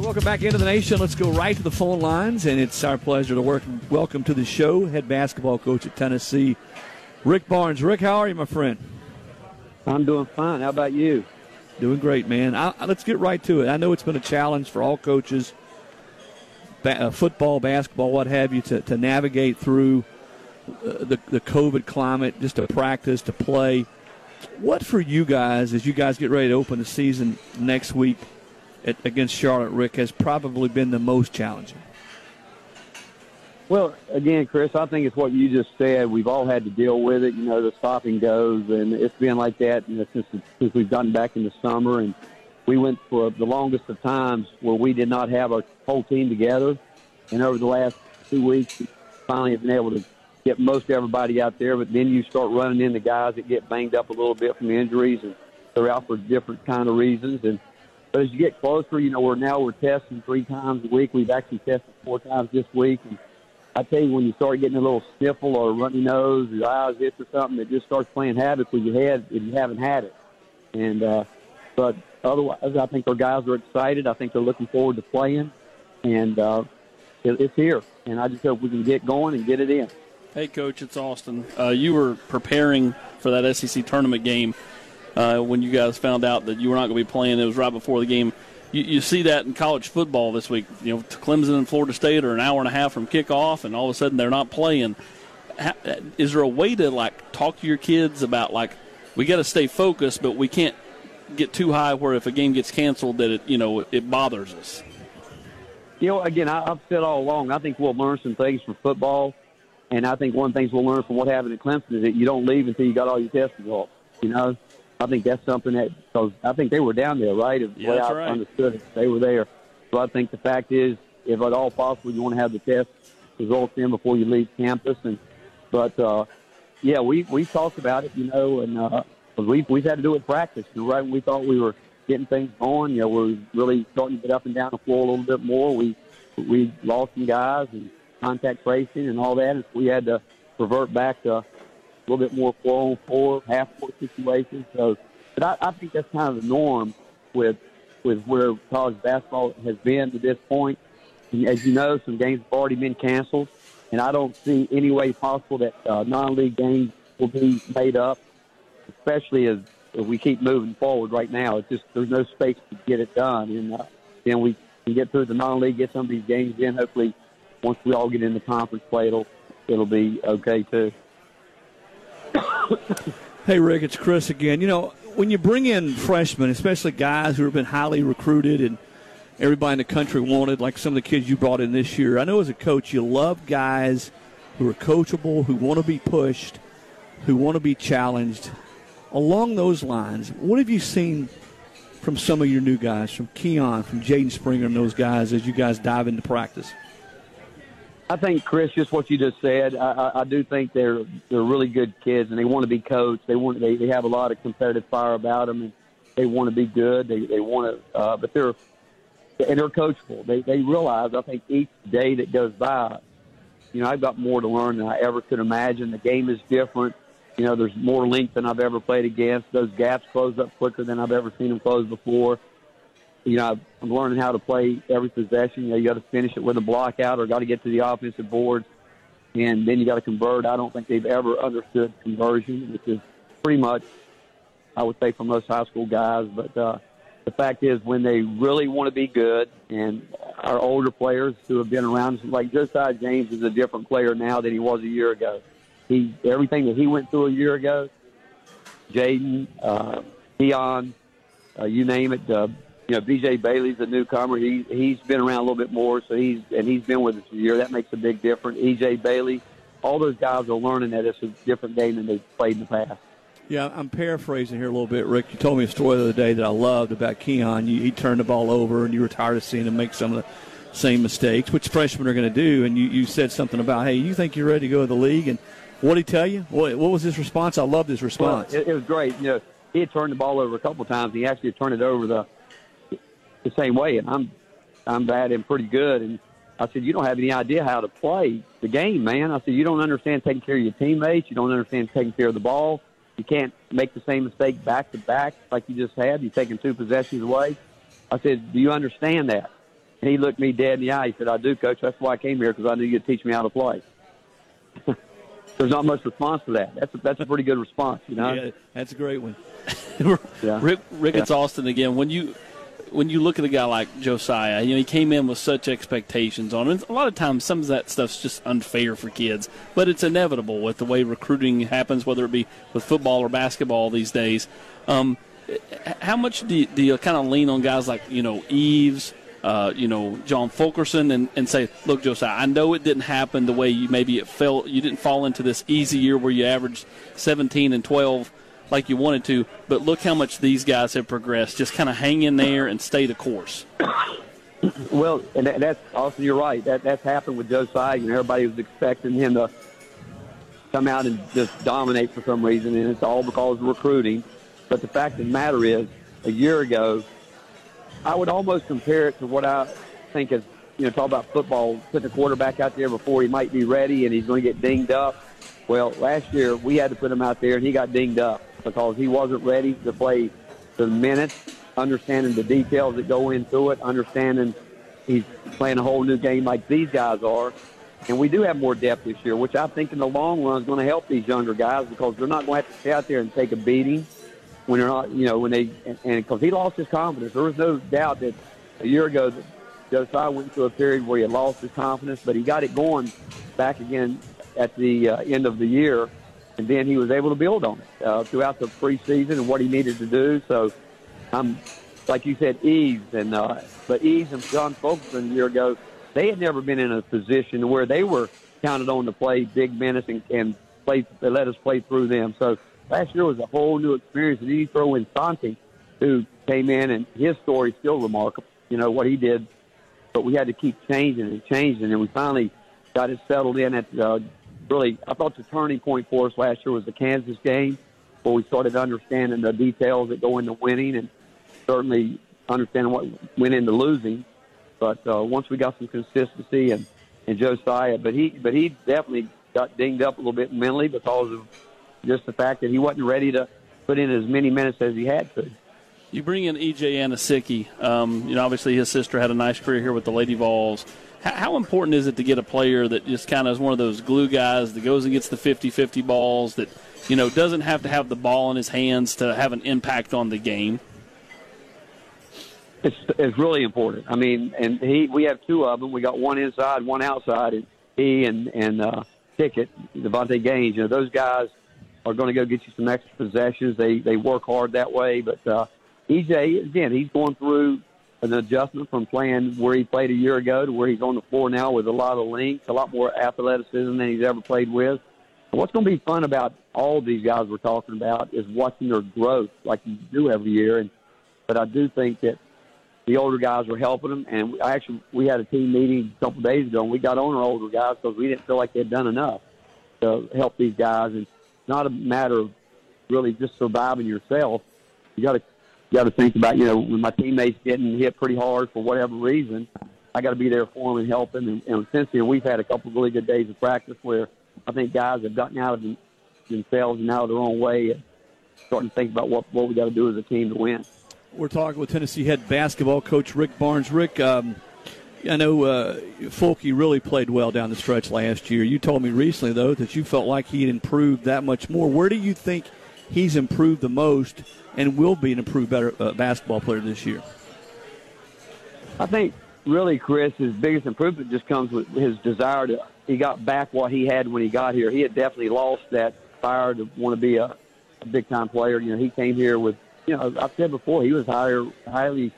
welcome back into the nation. Let's go right to the phone lines, and it's our pleasure to work, welcome to the show head basketball coach at Tennessee, Rick Barnes. Rick, how are you, my friend? I'm doing fine. How about you? Doing great, man. I, let's get right to it. I know it's been a challenge for all coaches, ba- uh, football, basketball, what have you, to, to navigate through uh, the, the COVID climate, just to practice, to play. What for you guys, as you guys get ready to open the season next week at, against Charlotte, Rick, has probably been the most challenging? Well, again, Chris, I think it's what you just said. We've all had to deal with it. You know, the stopping goes, and it's been like that you know, since since we've gotten back in the summer. And we went for the longest of times where we did not have our whole team together. And over the last two weeks, we finally have been able to get most everybody out there. But then you start running into guys that get banged up a little bit from injuries, and they're out for different kind of reasons. And but as you get closer, you know, we're now we're testing three times a week. We've actually tested four times this week. And I tell you, when you start getting a little sniffle or runny nose, your eyes itch or something, it just starts playing havoc with your head if you haven't had it. And uh, but otherwise, I think our guys are excited. I think they're looking forward to playing, and uh, it, it's here. And I just hope we can get going and get it in. Hey, Coach, it's Austin. Uh, you were preparing for that SEC tournament game uh, when you guys found out that you were not going to be playing. It was right before the game you, you see that in college football this week. You know, Clemson and Florida State are an hour and a half from kickoff, and all of a sudden they're not playing. How, is there a way to like talk to your kids about like we got to stay focused, but we can't get too high where if a game gets canceled that it you know it bothers us. You know, again, I, I've said all along. I think we'll learn some things from football, and I think one of the things we'll learn from what happened at Clemson is that you don't leave until you got all your test results. You know, I think that's something that because I think they were down there, right? If yeah, that's I right. understood it, they were there. So I think the fact is, if at all possible, you want to have the test results in before you leave campus. And but uh, yeah, we we talked about it, you know, and uh, we've we've had to do it in practice. And right when we thought we were getting things going, you know, we're really starting to get up and down the floor a little bit more. We we lost some guys and contact tracing and all that, and we had to revert back to a little bit more four on four, half court situations. So, but I, I think that's kind of the norm with with where college basketball has been to this point. And as you know, some games have already been canceled, and I don't see any way possible that uh, non-league games will be made up, especially as, as we keep moving forward. Right now, it's just there's no space to get it done, and uh, then we can get through the non-league, get some of these games in. Hopefully, once we all get into conference play, it'll it'll be okay too. Hey, Rick, it's Chris again. You know, when you bring in freshmen, especially guys who have been highly recruited and everybody in the country wanted, like some of the kids you brought in this year, I know as a coach you love guys who are coachable, who want to be pushed, who want to be challenged. Along those lines, what have you seen from some of your new guys, from Keon, from Jaden Springer, and those guys as you guys dive into practice? I think Chris, just what you just said. I, I, I do think they're they're really good kids, and they want to be coached. They want they, they have a lot of competitive fire about them, and they want to be good. They they want to, uh, but they're and they're coachable. They they realize. I think each day that goes by, you know, I've got more to learn than I ever could imagine. The game is different. You know, there's more length than I've ever played against. Those gaps close up quicker than I've ever seen them close before you know, I'm learning how to play every possession. You know, you got to finish it with a block out or got to get to the offensive boards, and then you got to convert. I don't think they've ever understood conversion, which is pretty much, I would say, for most high school guys. But uh, the fact is, when they really want to be good, and our older players who have been around, like Josiah James is a different player now than he was a year ago. He everything that he went through a year ago, Jaden, uh, Keon, uh, you name it. Uh, you know, BJ Bailey's a newcomer. He he's been around a little bit more, so he's and he's been with us a year. That makes a big difference. EJ Bailey, all those guys are learning that it's a different game than they've played in the past. Yeah, I'm paraphrasing here a little bit, Rick. You told me a story the other day that I loved about Keon. You, he turned the ball over, and you were tired of seeing him make some of the same mistakes, which freshmen are going to do. And you, you said something about, hey, you think you're ready to go to the league? And what did he tell you? What, what was his response? I loved his response. Well, it, it was great. You know, he had turned the ball over a couple of times. He actually turned it over the the same way, and I'm I'm bad and pretty good. And I said, you don't have any idea how to play the game, man. I said, you don't understand taking care of your teammates. You don't understand taking care of the ball. You can't make the same mistake back to back like you just had. You're taking two possessions away. I said, do you understand that? And he looked me dead in the eye. He said, "I do, coach. That's why I came here because I knew you'd teach me how to play." There's not much response to that. That's a, that's a pretty good response, you know. Yeah, that's a great one. Rick Ricketts yeah. Austin again. When you when you look at a guy like Josiah, you know he came in with such expectations on him. A lot of times, some of that stuff's just unfair for kids, but it's inevitable with the way recruiting happens, whether it be with football or basketball these days. Um, how much do you, do you kind of lean on guys like you know Eves, uh, you know John Fulkerson, and, and say, look, Josiah, I know it didn't happen the way you maybe it felt. You didn't fall into this easy year where you averaged 17 and 12 like you wanted to, but look how much these guys have progressed. Just kind of hang in there and stay the course. Well, and that's also you're right. That that's happened with Josiah. You know, everybody was expecting him to come out and just dominate for some reason, and it's all because of recruiting. But the fact of the matter is, a year ago, I would almost compare it to what I think is, you know, talk about football, put the quarterback out there before he might be ready and he's going to get dinged up. Well, last year we had to put him out there and he got dinged up because he wasn't ready to play the minutes, understanding the details that go into it, understanding he's playing a whole new game like these guys are. And we do have more depth this year, which I think in the long run is going to help these younger guys because they're not going to have to stay out there and take a beating when they're not, you know, when they, and because he lost his confidence. There was no doubt that a year ago Josiah went through a period where he lost his confidence, but he got it going back again at the uh, end of the year, and then he was able to build on it uh, throughout the preseason and what he needed to do. So, I'm, like you said, Eves and uh, but Eves and John Fulkerson a year ago, they had never been in a position where they were counted on to play big minutes and, and play. They let us play through them. So last year was a whole new experience. And then you throw in Santi, who came in, and his story is still remarkable. You know what he did, but we had to keep changing and changing, and we finally got it settled in. At uh, really, I thought the turning point for us last year was the Kansas game, where we started understanding the details that go into winning, and certainly understanding what went into losing. But uh, once we got some consistency and and Josiah, but he but he definitely got dinged up a little bit mentally because of just the fact that he wasn't ready to put in as many minutes as he had to. You bring in EJ Anosike. Um, you know, obviously his sister had a nice career here with the Lady Vols. How, important is it to get a player that just kind of is one of those glue guys that goes and gets the 50-50 balls that you know doesn't have to have the ball in his hands to have an impact on the game? It's, it's really important. I mean, and he we have two of them. We got one inside, one outside, and he and and uh, Ticket, Davonte Gaines. You know, those guys are going to go get you some extra possessions. They they work hard that way. But uh, EJ, again, he's going through an adjustment from playing where he played a year ago to where he's on the floor now with a lot of length, a lot more athleticism than he's ever played with. What's going to be fun about all these guys we're talking about is watching their growth, like you do every year. And but I do think that the older guys were helping them. And we, actually, we had a team meeting a couple days ago, and we got on our older guys because we didn't feel like they'd done enough to help these guys. And it's not a matter of really just surviving yourself. You got to got to think about you know when my teammates getting hit pretty hard for whatever reason, I got to be there for them and help them. And, and since then, we've had a couple of really good days of practice where I think guys have gotten out of them, themselves and out of their own way and starting to think about what what we got to do as a team to win. We're talking with Tennessee head basketball coach Rick Barnes. Rick. Um, I know uh, Fulky really played well down the stretch last year. You told me recently, though, that you felt like he had improved that much more. Where do you think he's improved the most and will be an improved better uh, basketball player this year? I think really, Chris, his biggest improvement just comes with his desire to. He got back what he had when he got here. He had definitely lost that fire to want to be a, a big time player. You know, he came here with. You know, I've said before, he was higher, highly,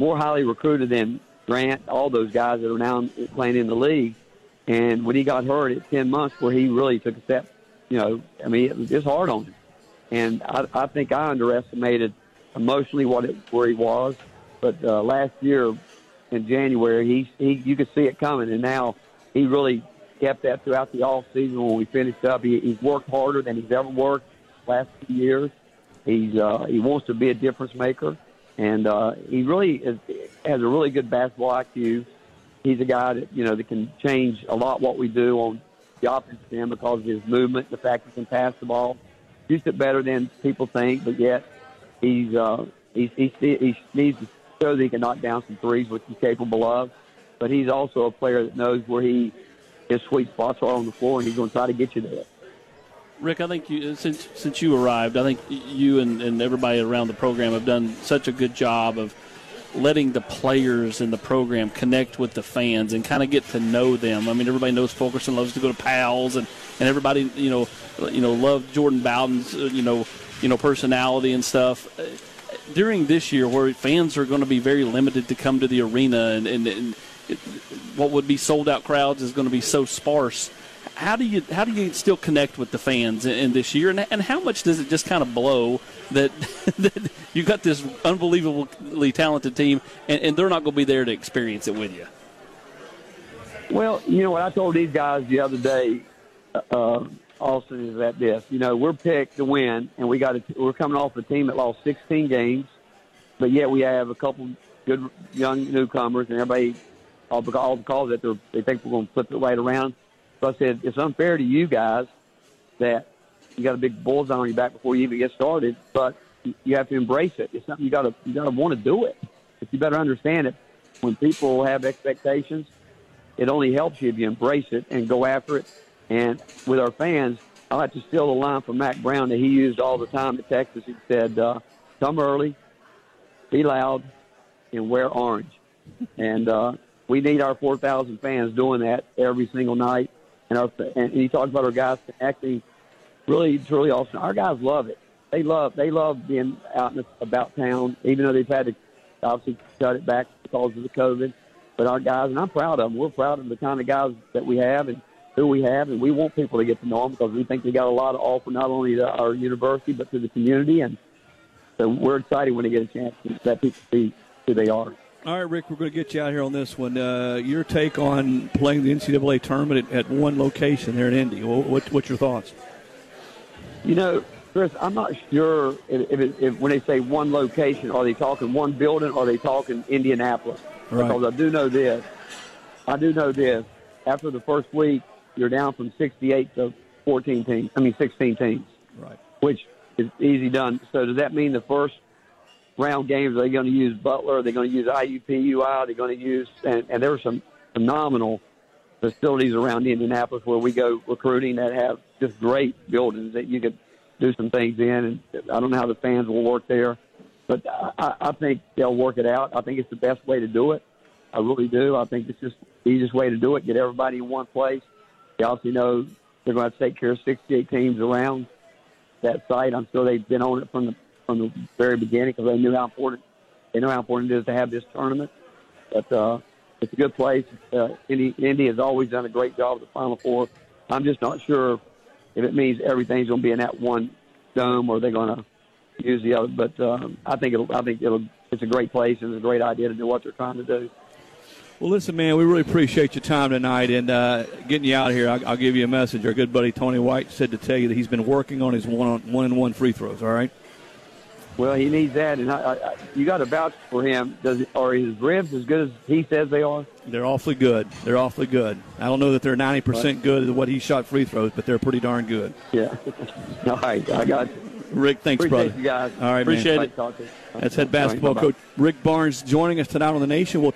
more highly recruited than Grant, all those guys that are now playing in the league. And when he got hurt at 10 months, where he really took a step, you know, I mean, it was hard on him. And I, I think I underestimated emotionally what it, where he was. But uh, last year in January, he, he you could see it coming, and now he really kept that throughout the off season. When we finished up, he, he's worked harder than he's ever worked last few years. He's uh, he wants to be a difference maker, and uh, he really is, has a really good basketball IQ. He's a guy that you know that can change a lot what we do on the offensive end because of his movement, the fact he can pass the ball, shoots it better than people think, but yet he's uh, he's, he's he needs to show that he can knock down some threes, which he's capable of. But he's also a player that knows where he his sweet spots are on the floor, and he's going to try to get you there. Rick, I think you, since since you arrived, I think you and, and everybody around the program have done such a good job of letting the players in the program connect with the fans and kind of get to know them. I mean, everybody knows Fulkerson loves to go to Pal's, and, and everybody you know you know love Jordan Bowden's uh, you know you know personality and stuff. Uh, during this year, where fans are going to be very limited to come to the arena, and, and, and it, what would be sold out crowds is going to be so sparse. How do you how do you still connect with the fans in, in this year, and, and how much does it just kind of blow that, that you got this unbelievably talented team, and, and they're not going to be there to experience it with you? Well, you know what I told these guys the other day, uh, Austin, is that this. You know, we're picked to win, and we got a, we're coming off a team that lost 16 games, but yet we have a couple good young newcomers, and everybody all because, all because that they think we're going to flip it right around. So I said it's unfair to you guys that you got a big bullseye on your back before you even get started, but you have to embrace it. It's something you got to you got to want to do it. But you better understand it. When people have expectations, it only helps you if you embrace it and go after it. And with our fans, I like to steal a line from Mack Brown that he used all the time at Texas. He said, uh, "Come early, be loud, and wear orange." And uh, we need our 4,000 fans doing that every single night. And, our, and he talked about our guys connecting really, truly awesome. Our guys love it. They love they love being out and about town, even though they've had to obviously cut it back because of the COVID. But our guys, and I'm proud of them. We're proud of the kind of guys that we have and who we have, and we want people to get to know them because we think they got a lot to offer, not only to our university but to the community. And so we're excited when they get a chance to let people see who they are. All right, Rick, we're going to get you out here on this one. Uh, your take on playing the NCAA tournament at, at one location there in Indy. What, what's your thoughts? You know, Chris, I'm not sure if, if, if, when they say one location, are they talking one building or are they talking Indianapolis? Right. Because I do know this. I do know this. After the first week, you're down from 68 to 14 teams. I mean, 16 teams. Right. Which is easy done. So does that mean the first round games. Are they going to use Butler? Are they going to use IUPUI? Are they going to use and, and there are some phenomenal facilities around Indianapolis where we go recruiting that have just great buildings that you could do some things in. And I don't know how the fans will work there, but I, I think they'll work it out. I think it's the best way to do it. I really do. I think it's just the easiest way to do it. Get everybody in one place. They also know they're going to take care of 68 teams around that site. I'm sure they've been on it from the from the very beginning because they knew how important they know how important it is to have this tournament. But uh, it's a good place. Uh, Indy, Indy has always done a great job at the Final Four. I'm just not sure if it means everything's going to be in that one dome or they're going to use the other. But um, I think it'll. I think it'll. It's a great place and it's a great idea to do what they're trying to do. Well, listen, man, we really appreciate your time tonight and uh, getting you out here. I'll, I'll, give you a message. Our good buddy Tony White said to tell you that he's been working on his one on one and one free throws. All right. Well, he needs that, and I, I, you got to vouch for him. Does are his ribs as good as he says they are? They're awfully good. They're awfully good. I don't know that they're ninety percent good at what he shot free throws, but they're pretty darn good. Yeah. All right, I got you. Rick, thanks, Appreciate brother. You guys. All right, Appreciate man. it. That's head basketball right, coach Rick Barnes joining us tonight on the Nation. We'll